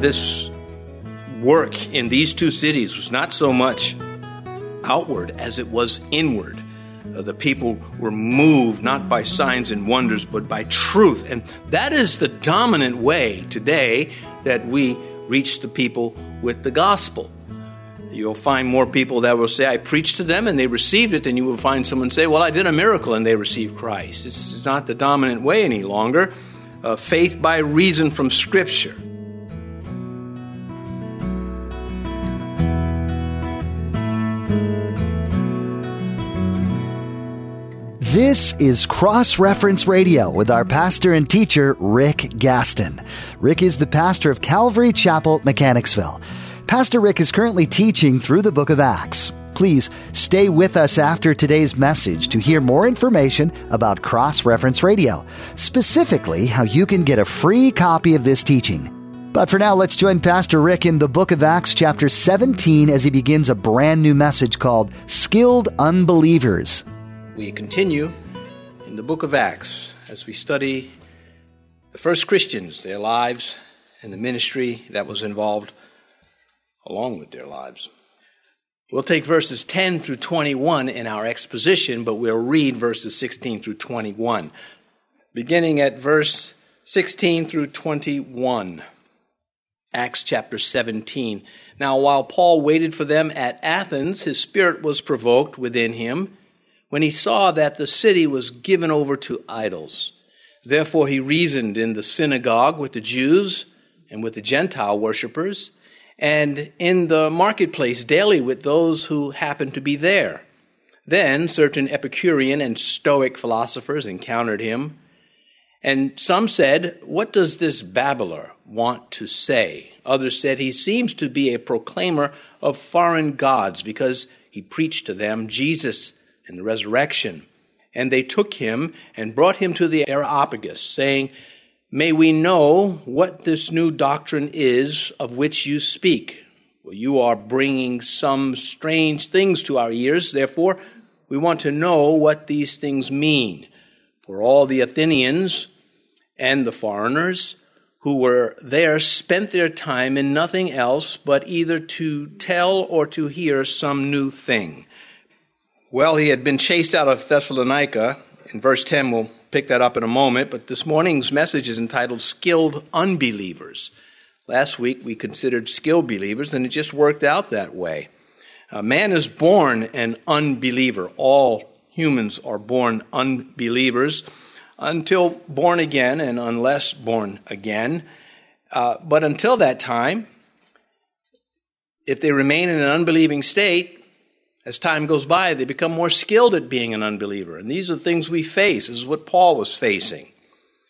this work in these two cities was not so much outward as it was inward. Uh, the people were moved not by signs and wonders, but by truth. And that is the dominant way today that we reach the people with the gospel. You'll find more people that will say, I preached to them and they received it, than you will find someone say, Well, I did a miracle and they received Christ. It's not the dominant way any longer. Uh, faith by reason from Scripture. This is Cross Reference Radio with our pastor and teacher, Rick Gaston. Rick is the pastor of Calvary Chapel, Mechanicsville. Pastor Rick is currently teaching through the book of Acts. Please stay with us after today's message to hear more information about Cross Reference Radio, specifically how you can get a free copy of this teaching. But for now, let's join Pastor Rick in the book of Acts, chapter 17, as he begins a brand new message called Skilled Unbelievers we continue in the book of Acts as we study the first Christians, their lives, and the ministry that was involved along with their lives. We'll take verses 10 through 21 in our exposition, but we'll read verses 16 through 21. Beginning at verse 16 through 21. Acts chapter 17. Now, while Paul waited for them at Athens, his spirit was provoked within him when he saw that the city was given over to idols. Therefore, he reasoned in the synagogue with the Jews and with the Gentile worshippers, and in the marketplace daily with those who happened to be there. Then certain Epicurean and Stoic philosophers encountered him, and some said, What does this babbler want to say? Others said, He seems to be a proclaimer of foreign gods because he preached to them Jesus and the resurrection. And they took him and brought him to the Areopagus, saying, May we know what this new doctrine is of which you speak. For you are bringing some strange things to our ears. Therefore, we want to know what these things mean. For all the Athenians and the foreigners who were there spent their time in nothing else but either to tell or to hear some new thing. Well, he had been chased out of Thessalonica. In verse 10, we'll pick that up in a moment, but this morning's message is entitled Skilled Unbelievers. Last week we considered skilled believers, and it just worked out that way. A man is born an unbeliever. All humans are born unbelievers until born again and unless born again. Uh, but until that time, if they remain in an unbelieving state, as time goes by, they become more skilled at being an unbeliever. And these are the things we face. This is what Paul was facing.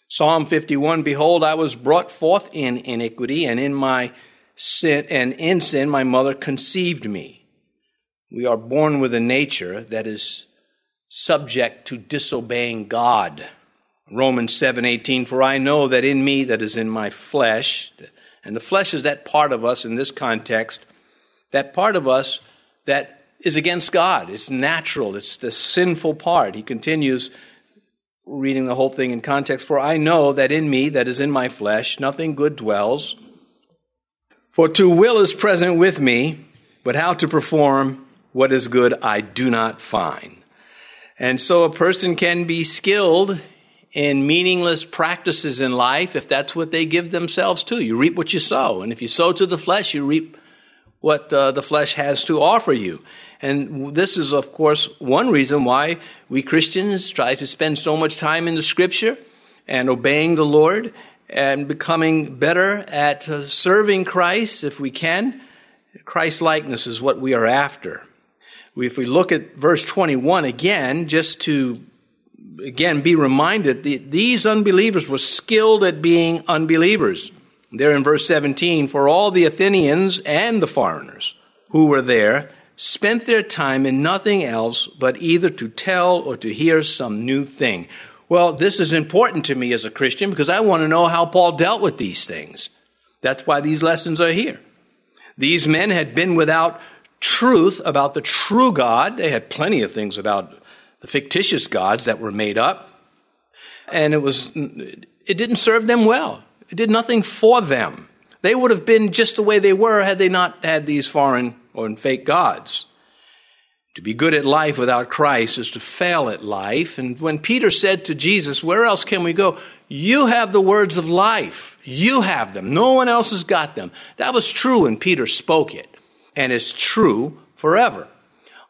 Psalm 51 Behold, I was brought forth in iniquity, and in my sin, and in sin my mother conceived me. We are born with a nature that is subject to disobeying God. Romans 7:18 For I know that in me that is in my flesh, and the flesh is that part of us in this context, that part of us that is against God. It's natural. It's the sinful part. He continues reading the whole thing in context. For I know that in me, that is in my flesh, nothing good dwells. For to will is present with me, but how to perform what is good I do not find. And so a person can be skilled in meaningless practices in life if that's what they give themselves to. You reap what you sow. And if you sow to the flesh, you reap what uh, the flesh has to offer you. And this is, of course, one reason why we Christians try to spend so much time in the scripture and obeying the Lord and becoming better at uh, serving Christ if we can. Christ likeness is what we are after. If we look at verse 21 again, just to again be reminded these unbelievers were skilled at being unbelievers. There in verse 17, for all the Athenians and the foreigners who were there spent their time in nothing else but either to tell or to hear some new thing. Well, this is important to me as a Christian because I want to know how Paul dealt with these things. That's why these lessons are here. These men had been without truth about the true God. They had plenty of things about the fictitious gods that were made up. And it was, it didn't serve them well. Did nothing for them. They would have been just the way they were had they not had these foreign or fake gods. To be good at life without Christ is to fail at life. And when Peter said to Jesus, Where else can we go? You have the words of life. You have them. No one else has got them. That was true when Peter spoke it, and it's true forever.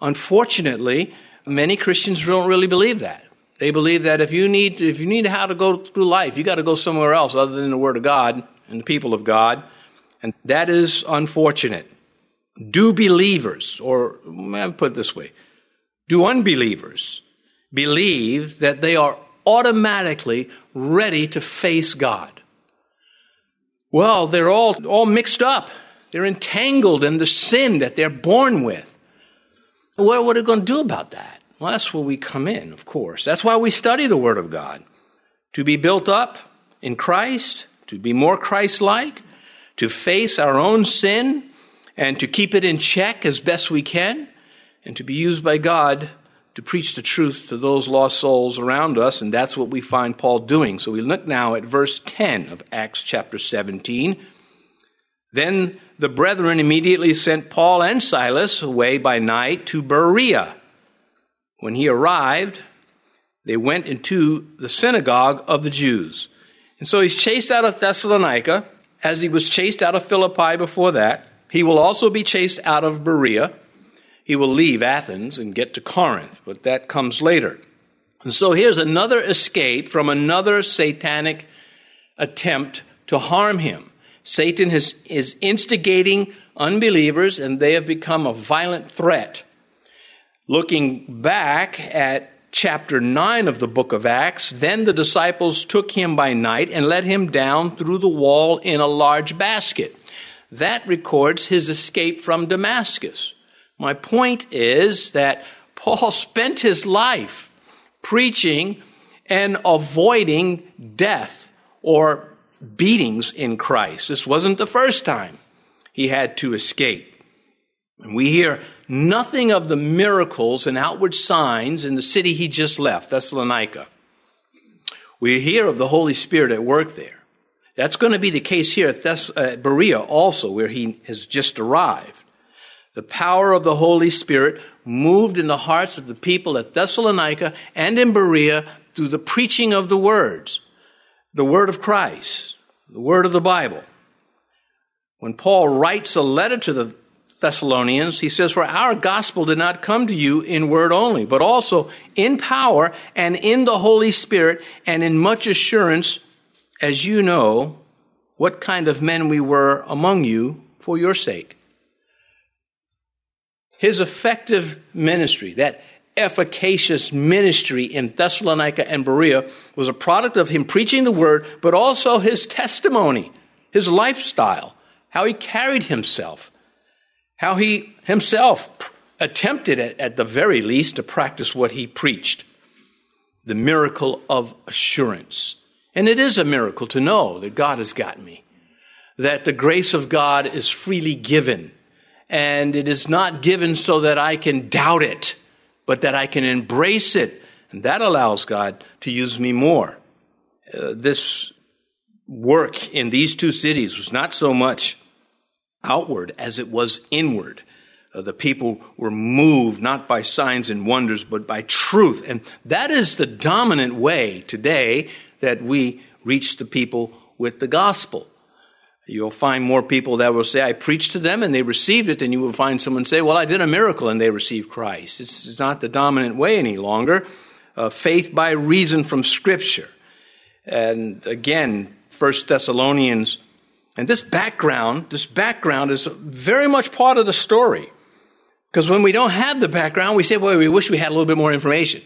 Unfortunately, many Christians don't really believe that. They believe that if you need if you need how to go through life, you got to go somewhere else other than the Word of God and the people of God, and that is unfortunate. Do believers, or let me put it this way, do unbelievers believe that they are automatically ready to face God? Well, they're all all mixed up. They're entangled in the sin that they're born with. What, what are they going to do about that? Well, that's where we come in, of course. That's why we study the Word of God. To be built up in Christ, to be more Christ like, to face our own sin, and to keep it in check as best we can, and to be used by God to preach the truth to those lost souls around us. And that's what we find Paul doing. So we look now at verse 10 of Acts chapter 17. Then the brethren immediately sent Paul and Silas away by night to Berea when he arrived, they went into the synagogue of the Jews. And so he's chased out of Thessalonica, as he was chased out of Philippi before that. He will also be chased out of Berea. He will leave Athens and get to Corinth, but that comes later. And so here's another escape from another satanic attempt to harm him. Satan has, is instigating unbelievers, and they have become a violent threat Looking back at chapter 9 of the book of Acts, then the disciples took him by night and let him down through the wall in a large basket. That records his escape from Damascus. My point is that Paul spent his life preaching and avoiding death or beatings in Christ. This wasn't the first time he had to escape. And we hear nothing of the miracles and outward signs in the city he just left, Thessalonica. We hear of the Holy Spirit at work there. That's going to be the case here at Thess- uh, Berea also, where he has just arrived. The power of the Holy Spirit moved in the hearts of the people at Thessalonica and in Berea through the preaching of the words, the word of Christ, the word of the Bible. When Paul writes a letter to the Thessalonians, he says, For our gospel did not come to you in word only, but also in power and in the Holy Spirit and in much assurance, as you know what kind of men we were among you for your sake. His effective ministry, that efficacious ministry in Thessalonica and Berea, was a product of him preaching the word, but also his testimony, his lifestyle, how he carried himself how he himself attempted at, at the very least to practice what he preached the miracle of assurance. And it is a miracle to know that God has got me, that the grace of God is freely given, and it is not given so that I can doubt it, but that I can embrace it. And that allows God to use me more. Uh, this work in these two cities was not so much outward as it was inward. Uh, the people were moved not by signs and wonders, but by truth. And that is the dominant way today that we reach the people with the gospel. You'll find more people that will say, I preached to them and they received it, than you will find someone say, Well, I did a miracle and they received Christ. It's not the dominant way any longer. Uh, faith by reason from Scripture. And again, First Thessalonians and this background, this background is very much part of the story. Because when we don't have the background, we say, well, we wish we had a little bit more information.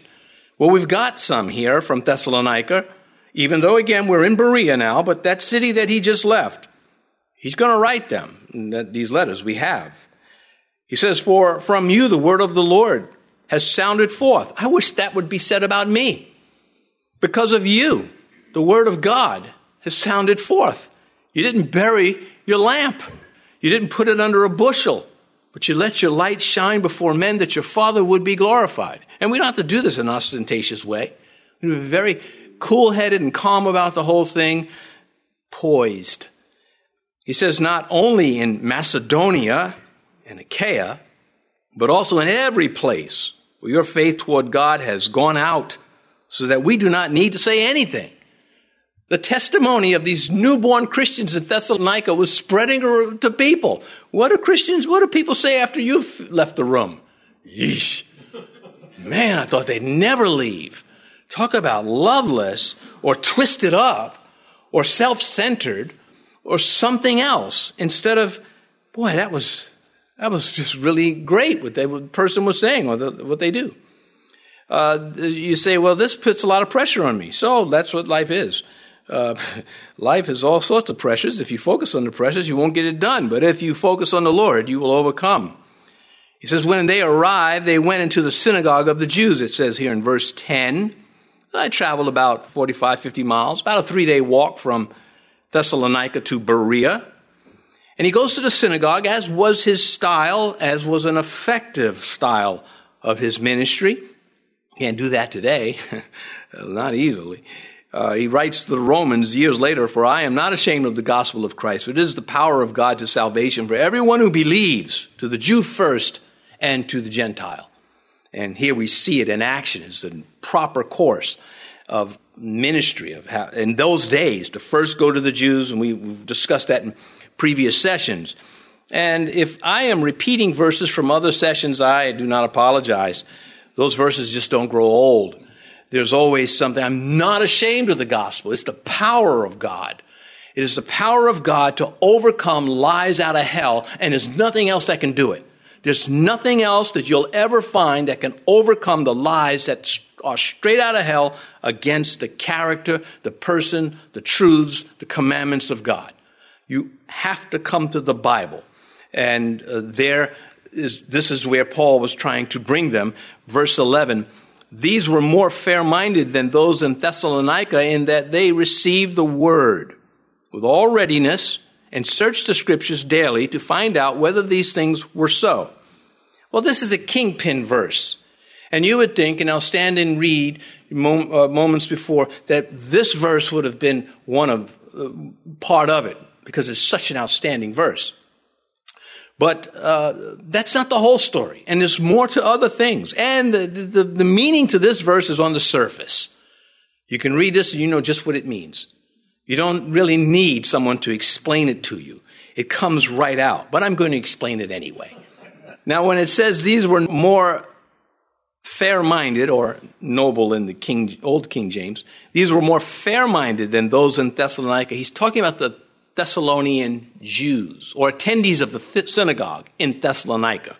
Well, we've got some here from Thessalonica, even though, again, we're in Berea now, but that city that he just left, he's going to write them, these letters we have. He says, For from you the word of the Lord has sounded forth. I wish that would be said about me. Because of you, the word of God has sounded forth. You didn't bury your lamp. You didn't put it under a bushel, but you let your light shine before men that your Father would be glorified. And we don't have to do this in an ostentatious way. We be very cool headed and calm about the whole thing, poised. He says, not only in Macedonia and Achaia, but also in every place where your faith toward God has gone out, so that we do not need to say anything. The testimony of these newborn Christians in Thessalonica was spreading to people. What do Christians, what do people say after you've left the room? Yeesh. Man, I thought they'd never leave. Talk about loveless or twisted up or self centered or something else instead of, boy, that was, that was just really great what the person was saying or the, what they do. Uh, you say, well, this puts a lot of pressure on me. So that's what life is. Uh, life has all sorts of pressures. If you focus on the pressures, you won't get it done. But if you focus on the Lord, you will overcome. He says, when they arrived, they went into the synagogue of the Jews, it says here in verse 10. I traveled about 45, 50 miles, about a three day walk from Thessalonica to Berea. And he goes to the synagogue, as was his style, as was an effective style of his ministry. Can't do that today, not easily. Uh, he writes to the Romans years later, For I am not ashamed of the gospel of Christ, for it is the power of God to salvation for everyone who believes, to the Jew first and to the Gentile. And here we see it in action. It's a proper course of ministry of how, in those days to first go to the Jews, and we, we've discussed that in previous sessions. And if I am repeating verses from other sessions, I do not apologize. Those verses just don't grow old. There's always something. I'm not ashamed of the gospel. It's the power of God. It is the power of God to overcome lies out of hell, and there's nothing else that can do it. There's nothing else that you'll ever find that can overcome the lies that are straight out of hell against the character, the person, the truths, the commandments of God. You have to come to the Bible. And uh, there is, this is where Paul was trying to bring them. Verse 11, these were more fair-minded than those in Thessalonica in that they received the word with all readiness and searched the scriptures daily to find out whether these things were so. Well, this is a kingpin verse. And you would think, and I'll stand and read uh, moments before, that this verse would have been one of, uh, part of it, because it's such an outstanding verse. But uh, that's not the whole story. And there's more to other things. And the, the, the meaning to this verse is on the surface. You can read this and you know just what it means. You don't really need someone to explain it to you. It comes right out. But I'm going to explain it anyway. Now, when it says these were more fair minded, or noble in the King, Old King James, these were more fair minded than those in Thessalonica. He's talking about the Thessalonian Jews or attendees of the synagogue in Thessalonica.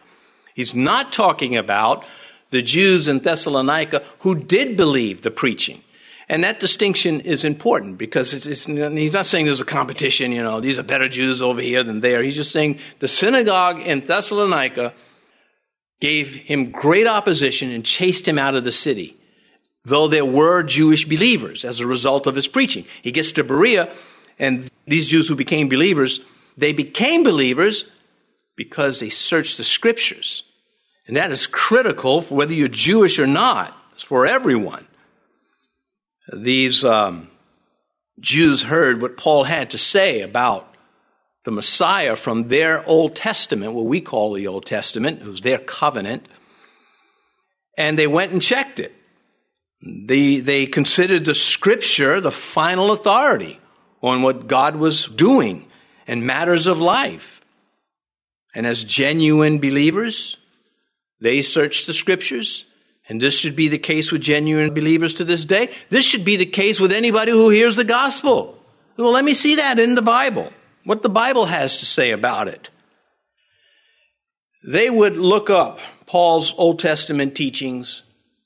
He's not talking about the Jews in Thessalonica who did believe the preaching. And that distinction is important because it's, it's, he's not saying there's a competition, you know, these are better Jews over here than there. He's just saying the synagogue in Thessalonica gave him great opposition and chased him out of the city, though there were Jewish believers as a result of his preaching. He gets to Berea, and these Jews who became believers, they became believers because they searched the scriptures. And that is critical for whether you're Jewish or not. It's for everyone. These um, Jews heard what Paul had to say about the Messiah from their Old Testament, what we call the Old Testament, it was their covenant, and they went and checked it. They, they considered the scripture the final authority on what God was doing and matters of life. And as genuine believers, they searched the scriptures. And this should be the case with genuine believers to this day. This should be the case with anybody who hears the gospel. Well, let me see that in the Bible what the Bible has to say about it. They would look up Paul's Old Testament teachings,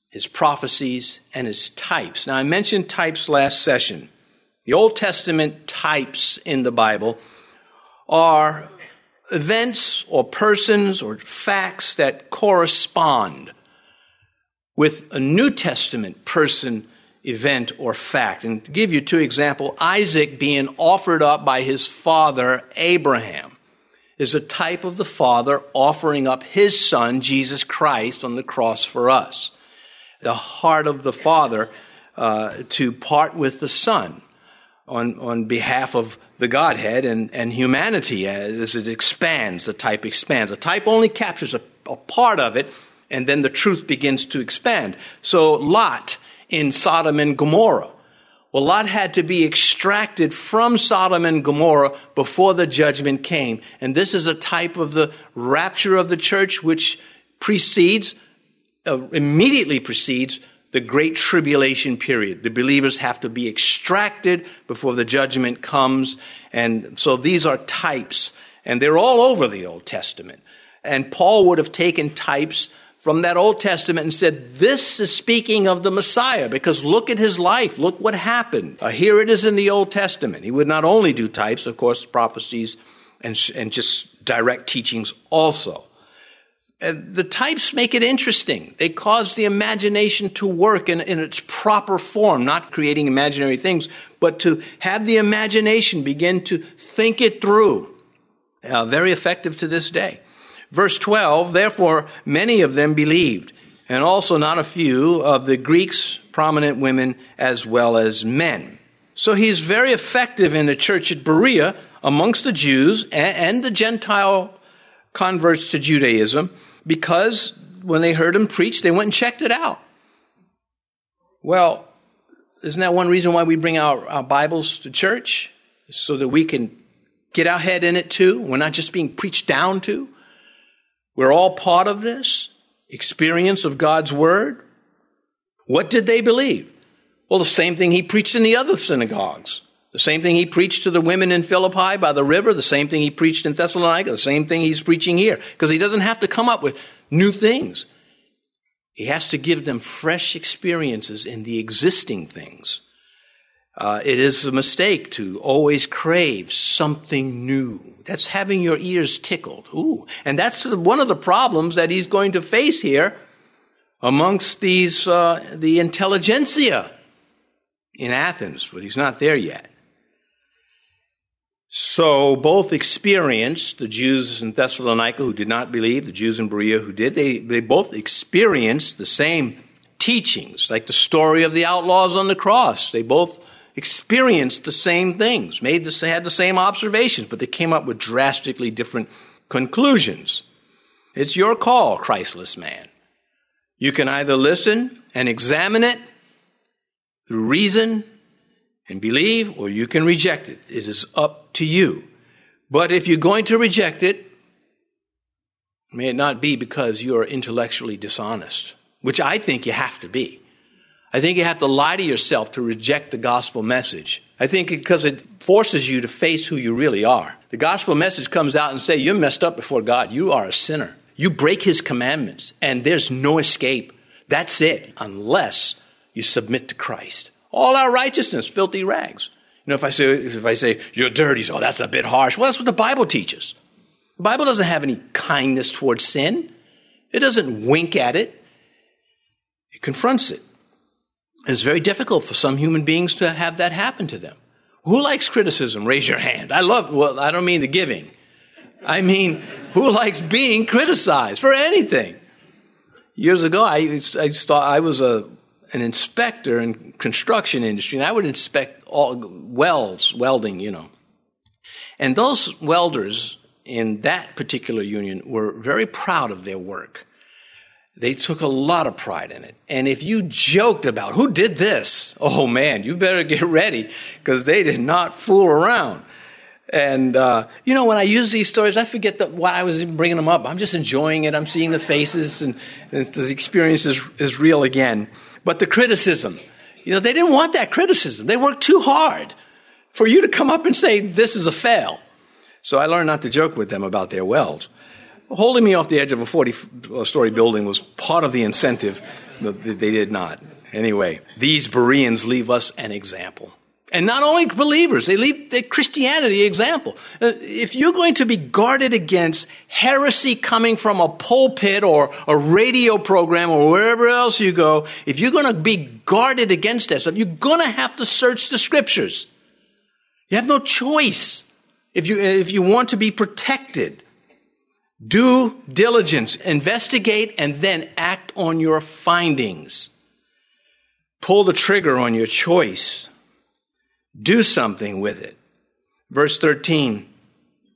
his prophecies, and his types. Now, I mentioned types last session. The Old Testament types in the Bible are events or persons or facts that correspond with a New Testament person event or fact. And to give you two examples, Isaac being offered up by his father Abraham is a type of the father offering up his son Jesus Christ on the cross for us. The heart of the father uh, to part with the son. On, on behalf of the Godhead and, and humanity as it expands, the type expands. The type only captures a, a part of it, and then the truth begins to expand. So, Lot in Sodom and Gomorrah. Well, Lot had to be extracted from Sodom and Gomorrah before the judgment came. And this is a type of the rapture of the church which precedes, uh, immediately precedes the great tribulation period. The believers have to be extracted before the judgment comes. And so these are types, and they're all over the Old Testament. And Paul would have taken types from that Old Testament and said, This is speaking of the Messiah, because look at his life. Look what happened. Uh, here it is in the Old Testament. He would not only do types, of course, prophecies and, and just direct teachings also. And the types make it interesting. They cause the imagination to work in, in its proper form, not creating imaginary things, but to have the imagination begin to think it through. Uh, very effective to this day. Verse 12, therefore many of them believed, and also not a few of the Greeks, prominent women as well as men. So he's very effective in the church at Berea amongst the Jews and, and the Gentile converts to Judaism because when they heard him preach, they went and checked it out. Well, isn't that one reason why we bring our, our Bibles to church? So that we can get our head in it too. We're not just being preached down to. We're all part of this experience of God's Word. What did they believe? Well, the same thing he preached in the other synagogues. The same thing he preached to the women in Philippi by the river, the same thing he preached in Thessalonica, the same thing he's preaching here. Because he doesn't have to come up with new things. He has to give them fresh experiences in the existing things. Uh, it is a mistake to always crave something new. That's having your ears tickled. Ooh. And that's one of the problems that he's going to face here amongst these, uh, the intelligentsia in Athens, but he's not there yet. So both experienced, the Jews in Thessalonica who did not believe, the Jews in Berea who did, they, they both experienced the same teachings, like the story of the outlaws on the cross. They both experienced the same things, made the, had the same observations, but they came up with drastically different conclusions. It's your call, Christless man. You can either listen and examine it through reason and believe, or you can reject it. It is up to you. But if you're going to reject it, may it not be because you are intellectually dishonest, which I think you have to be. I think you have to lie to yourself to reject the gospel message. I think because it forces you to face who you really are. The gospel message comes out and say, you're messed up before God. You are a sinner. You break his commandments and there's no escape. That's it, unless you submit to Christ. All our righteousness, filthy rags. You know, if I say, if I say, you're dirty, so oh, that's a bit harsh. Well, that's what the Bible teaches. The Bible doesn't have any kindness towards sin. It doesn't wink at it. It confronts it. It's very difficult for some human beings to have that happen to them. Who likes criticism? Raise your hand. I love, well, I don't mean the giving. I mean, who likes being criticized for anything? Years ago, I, I, I was a an inspector in construction industry, and I would inspect all welds, welding, you know. And those welders in that particular union were very proud of their work. They took a lot of pride in it. And if you joked about who did this, oh man, you better get ready because they did not fool around. And uh, you know, when I use these stories, I forget that why I was bringing them up. I'm just enjoying it. I'm seeing the faces, and, and the experience is, is real again. But the criticism, you know, they didn't want that criticism. They worked too hard for you to come up and say, this is a fail. So I learned not to joke with them about their wells. Holding me off the edge of a 40 uh, story building was part of the incentive. They did not. Anyway, these Bereans leave us an example. And not only believers, they leave the Christianity example. Uh, if you're going to be guarded against heresy coming from a pulpit or a radio program or wherever else you go, if you're going to be guarded against that you're going to have to search the scriptures. You have no choice if you, if you want to be protected. Due diligence, investigate, and then act on your findings. Pull the trigger on your choice. Do something with it. Verse 13.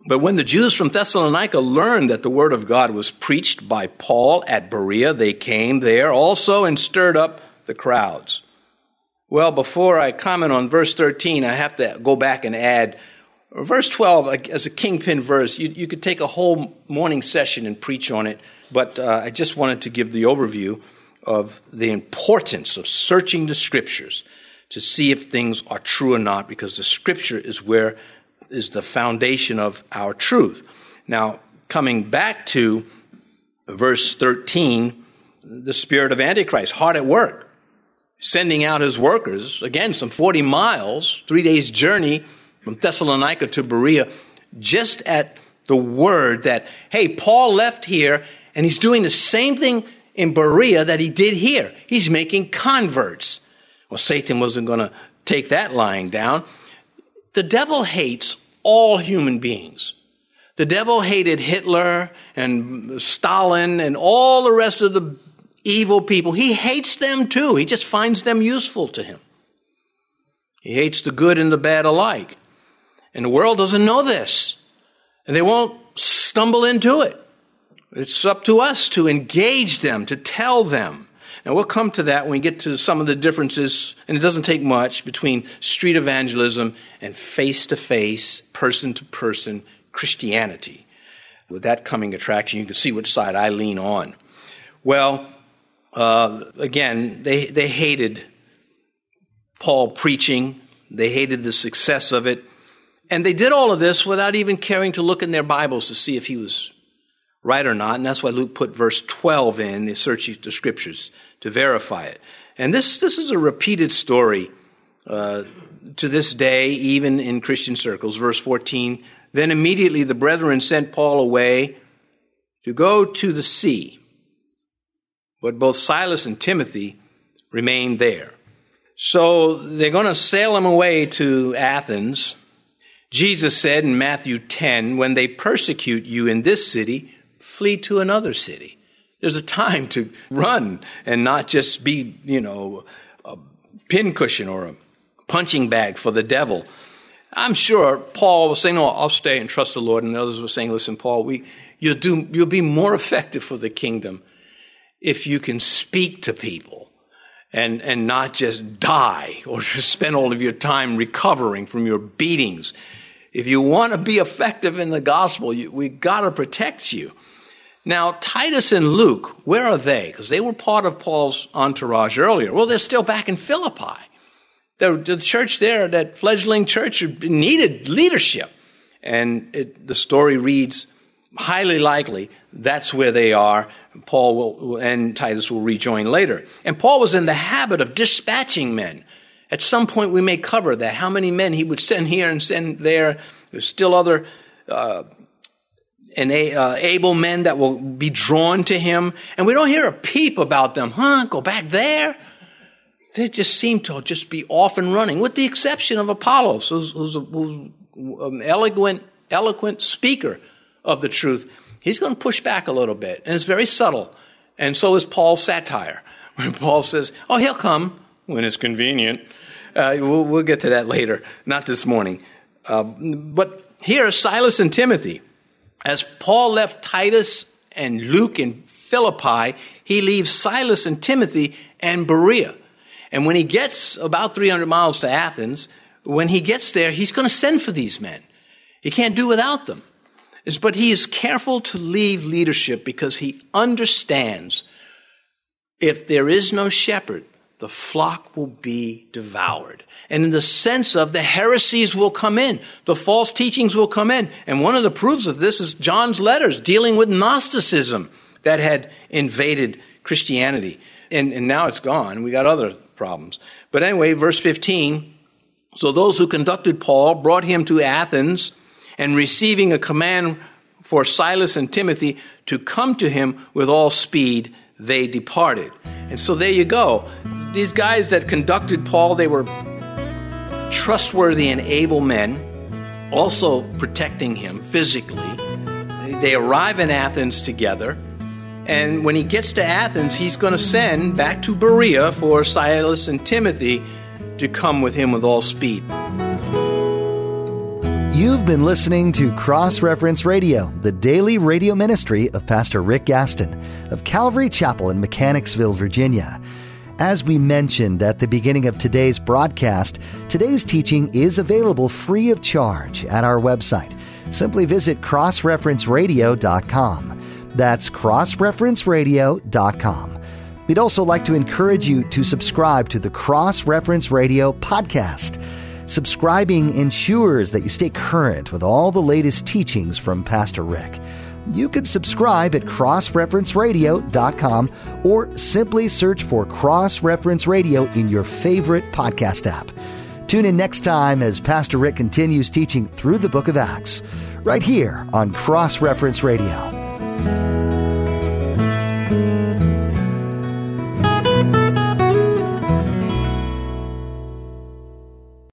But when the Jews from Thessalonica learned that the word of God was preached by Paul at Berea, they came there also and stirred up the crowds. Well, before I comment on verse 13, I have to go back and add verse 12 as a kingpin verse. You, you could take a whole morning session and preach on it, but uh, I just wanted to give the overview of the importance of searching the scriptures to see if things are true or not, because the scripture is where is the foundation of our truth. Now, coming back to verse 13, the spirit of Antichrist, hard at work, sending out his workers, again, some 40 miles, three days' journey from Thessalonica to Berea, just at the word that, hey, Paul left here and he's doing the same thing in Berea that he did here. He's making converts. Well, Satan wasn't going to take that lying down. The devil hates all human beings. The devil hated Hitler and Stalin and all the rest of the evil people. He hates them too. He just finds them useful to him. He hates the good and the bad alike. And the world doesn't know this. And they won't stumble into it. It's up to us to engage them, to tell them. Now we'll come to that when we get to some of the differences, and it doesn't take much, between street evangelism and face to face, person to person Christianity. With that coming attraction, you can see which side I lean on. Well, uh, again, they, they hated Paul preaching, they hated the success of it, and they did all of this without even caring to look in their Bibles to see if he was right or not. And that's why Luke put verse 12 in, the search the scriptures, to verify it. And this, this is a repeated story uh, to this day, even in Christian circles. Verse 14 Then immediately the brethren sent Paul away to go to the sea. But both Silas and Timothy remained there. So they're going to sail him away to Athens. Jesus said in Matthew 10, When they persecute you in this city, flee to another city. There's a time to run and not just be, you know, a pincushion or a punching bag for the devil. I'm sure Paul was saying, "No, I'll stay and trust the Lord," and others were saying, "Listen, Paul, we you'll do you'll be more effective for the kingdom if you can speak to people and and not just die or just spend all of your time recovering from your beatings. If you want to be effective in the gospel, you, we got to protect you." Now, Titus and Luke, where are they? Because they were part of Paul's entourage earlier. Well, they're still back in Philippi. The, the church there, that fledgling church, needed leadership. And it, the story reads, highly likely that's where they are. Paul will, and Titus will rejoin later. And Paul was in the habit of dispatching men. At some point, we may cover that. How many men he would send here and send there. There's still other uh, and uh, able men that will be drawn to him. And we don't hear a peep about them. Huh? Go back there? They just seem to just be off and running, with the exception of Apollos, who's, who's, a, who's an eloquent, eloquent speaker of the truth. He's going to push back a little bit, and it's very subtle. And so is Paul's satire, when Paul says, "Oh, he'll come when it's convenient." Uh, we'll, we'll, get to that later, not this morning. Uh, but here, Silas and Timothy as Paul left Titus and Luke in Philippi, he leaves Silas and Timothy and Berea. And when he gets about 300 miles to Athens, when he gets there, he's going to send for these men. He can't do without them. But he is careful to leave leadership because he understands if there is no shepherd, the flock will be devoured and in the sense of the heresies will come in, the false teachings will come in. And one of the proofs of this is John's letters dealing with Gnosticism that had invaded Christianity. And, and now it's gone. We got other problems. But anyway, verse 15 so those who conducted Paul brought him to Athens, and receiving a command for Silas and Timothy to come to him with all speed, they departed. And so there you go. These guys that conducted Paul, they were trustworthy and able men, also protecting him physically. They arrive in Athens together. And when he gets to Athens, he's going to send back to Berea for Silas and Timothy to come with him with all speed. You've been listening to Cross Reference Radio, the daily radio ministry of Pastor Rick Gaston of Calvary Chapel in Mechanicsville, Virginia. As we mentioned at the beginning of today's broadcast, today's teaching is available free of charge at our website. Simply visit crossreferenceradio.com. That's crossreferenceradio.com. We'd also like to encourage you to subscribe to the Cross Reference Radio podcast. Subscribing ensures that you stay current with all the latest teachings from Pastor Rick. You can subscribe at crossreferenceradio.com or simply search for Cross Reference Radio in your favorite podcast app. Tune in next time as Pastor Rick continues teaching through the book of Acts, right here on Cross Reference Radio.